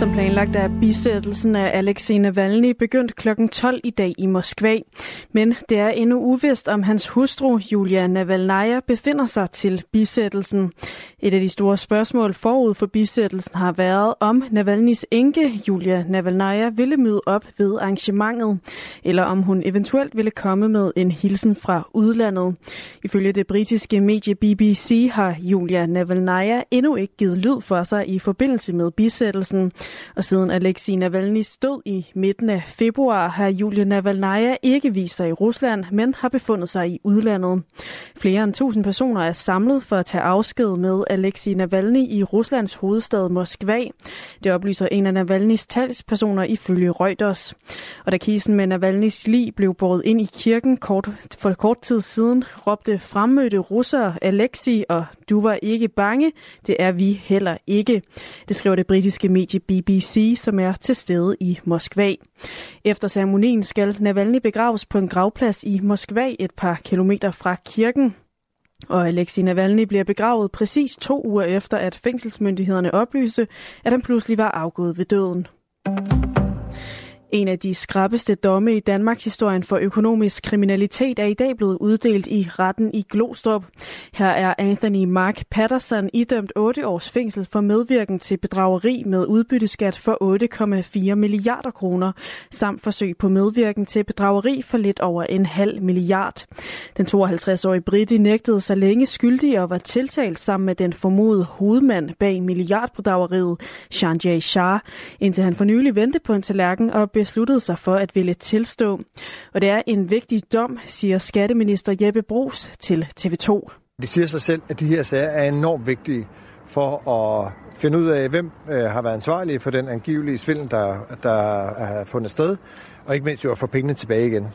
Som planlagt er bisættelsen af Alexei Navalny begyndt kl. 12 i dag i Moskva. Men det er endnu uvist, om hans hustru Julia Navalnaya befinder sig til bisættelsen. Et af de store spørgsmål forud for bisættelsen har været, om Navalnys enke Julia Navalnaya ville møde op ved arrangementet, eller om hun eventuelt ville komme med en hilsen fra udlandet. Ifølge det britiske medie BBC har Julia Navalnaya endnu ikke givet lyd for sig i forbindelse med bisættelsen. Og siden Alexei Navalny stod i midten af februar, har Julia Navalnaya ikke vist sig i Rusland, men har befundet sig i udlandet. Flere end tusind personer er samlet for at tage afsked med Alexei Navalny i Ruslands hovedstad Moskva. Det oplyser en af Navalnys talspersoner ifølge Reuters. Og da kisen med Navalnys lig blev båret ind i kirken kort, for kort tid siden, råbte fremmødte russere Alexei og du var ikke bange, det er vi heller ikke. Det skriver det britiske medie BBC, som er til stede i Moskva. Efter ceremonien skal Navalny begraves på en gravplads i Moskva et par kilometer fra kirken. Og Alexei Navalny bliver begravet præcis to uger efter, at fængselsmyndighederne oplyste, at han pludselig var afgået ved døden. En af de skrappeste domme i Danmarks historien for økonomisk kriminalitet er i dag blevet uddelt i retten i Glostrup. Her er Anthony Mark Patterson idømt 8 års fængsel for medvirken til bedrageri med udbytteskat for 8,4 milliarder kroner, samt forsøg på medvirken til bedrageri for lidt over en halv milliard. Den 52-årige Britti nægtede sig længe skyldig og var tiltalt sammen med den formodede hovedmand bag milliardbedrageriet, Sanjay Shah, indtil han for nylig vendte på en tallerken og besluttet sig for at ville tilstå. Og det er en vigtig dom, siger skatteminister Jeppe Brugs til TV2. Det siger sig selv, at de her sager er enormt vigtige for at finde ud af, hvem øh, har været ansvarlig for den angivelige svindel, der, der er fundet sted, og ikke mindst jo at få pengene tilbage igen.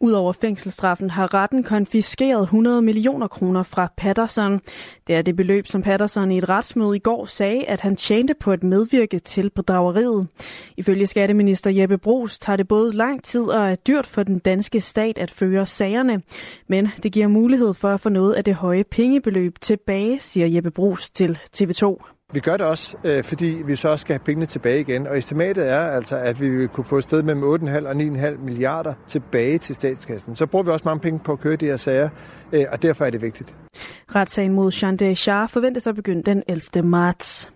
Udover fængselsstraffen har retten konfiskeret 100 millioner kroner fra Patterson. Det er det beløb, som Patterson i et retsmøde i går sagde, at han tjente på at medvirke til bedrageriet. Ifølge skatteminister Jeppe Brugs tager det både lang tid og er dyrt for den danske stat at føre sagerne. Men det giver mulighed for at få noget af det høje pengebeløb tilbage, siger Jeppe Brugs til TV2. Vi gør det også, øh, fordi vi så også skal have pengene tilbage igen. Og estimatet er altså, at vi vil kunne få et sted mellem 8,5 og 9,5 milliarder tilbage til statskassen. Så bruger vi også mange penge på at køre de her sager, øh, og derfor er det vigtigt. Retssagen mod Jean Shah forventes at begynde den 11. marts.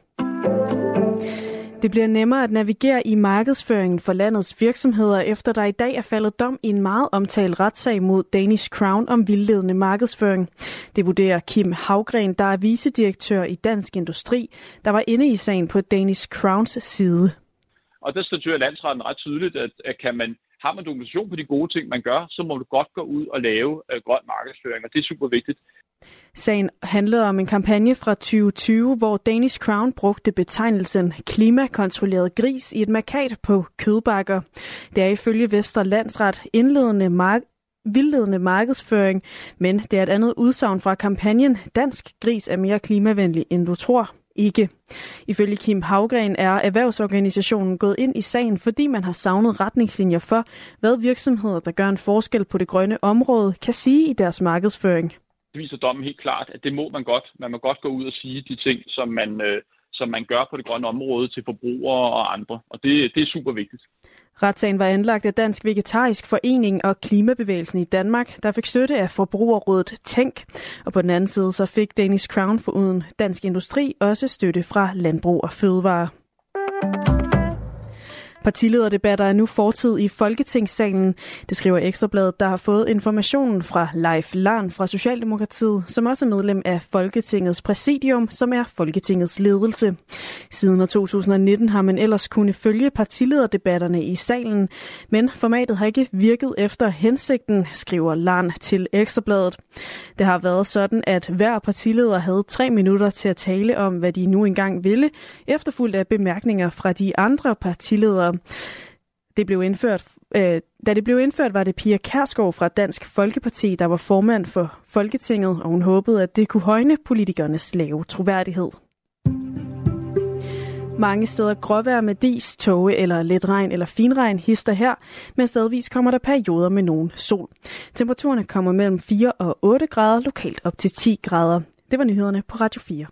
Det bliver nemmere at navigere i markedsføringen for landets virksomheder, efter der i dag er faldet dom i en meget omtalt retssag mod Danish Crown om vildledende markedsføring. Det vurderer Kim Havgren, der er vicedirektør i Dansk Industri, der var inde i sagen på Danish Crowns side. Og der statuerer landsretten ret tydeligt, at, at kan man har man dokumentation på de gode ting, man gør, så må du godt gå ud og lave øh, grøn markedsføring, og det er super vigtigt. Sagen handlede om en kampagne fra 2020, hvor Danish Crown brugte betegnelsen klimakontrolleret gris i et markat på kødbakker. Det er ifølge Vester Landsret indledende mark vildledende markedsføring, men det er et andet udsagn fra kampagnen Dansk gris er mere klimavenlig, end du tror ikke. Ifølge Kim Havgren er erhvervsorganisationen gået ind i sagen, fordi man har savnet retningslinjer for, hvad virksomheder, der gør en forskel på det grønne område, kan sige i deres markedsføring Det viser dommen helt klart, at det må man godt. Man må godt gå ud og sige de ting, som man, øh, som man gør på det grønne område til forbrugere og andre. Og det, det er super vigtigt. Retssagen var anlagt af Dansk Vegetarisk Forening og Klimabevægelsen i Danmark, der fik støtte af Forbrugerrådet Tænk. Og på den anden side så fik Danish Crown for uden Dansk Industri også støtte fra Landbrug og Fødevare. Partilederdebatter er nu fortid i Folketingssalen. Det skriver Ekstrabladet, der har fået informationen fra Leif Larn fra Socialdemokratiet, som også er medlem af Folketingets præsidium, som er Folketingets ledelse. Siden 2019 har man ellers kunne følge partilederdebatterne i salen, men formatet har ikke virket efter hensigten, skriver Larn til Ekstrabladet. Det har været sådan, at hver partileder havde tre minutter til at tale om, hvad de nu engang ville, efterfulgt af bemærkninger fra de andre partiledere det blev indført, øh, da det blev indført, var det Pia Kærsgaard fra Dansk Folkeparti, der var formand for Folketinget, og hun håbede, at det kunne højne politikernes lave troværdighed. Mange steder gråvejr med dis, tåge eller let regn eller finregn hister her, men stedvis kommer der perioder med nogen sol. Temperaturerne kommer mellem 4 og 8 grader, lokalt op til 10 grader. Det var nyhederne på Radio 4.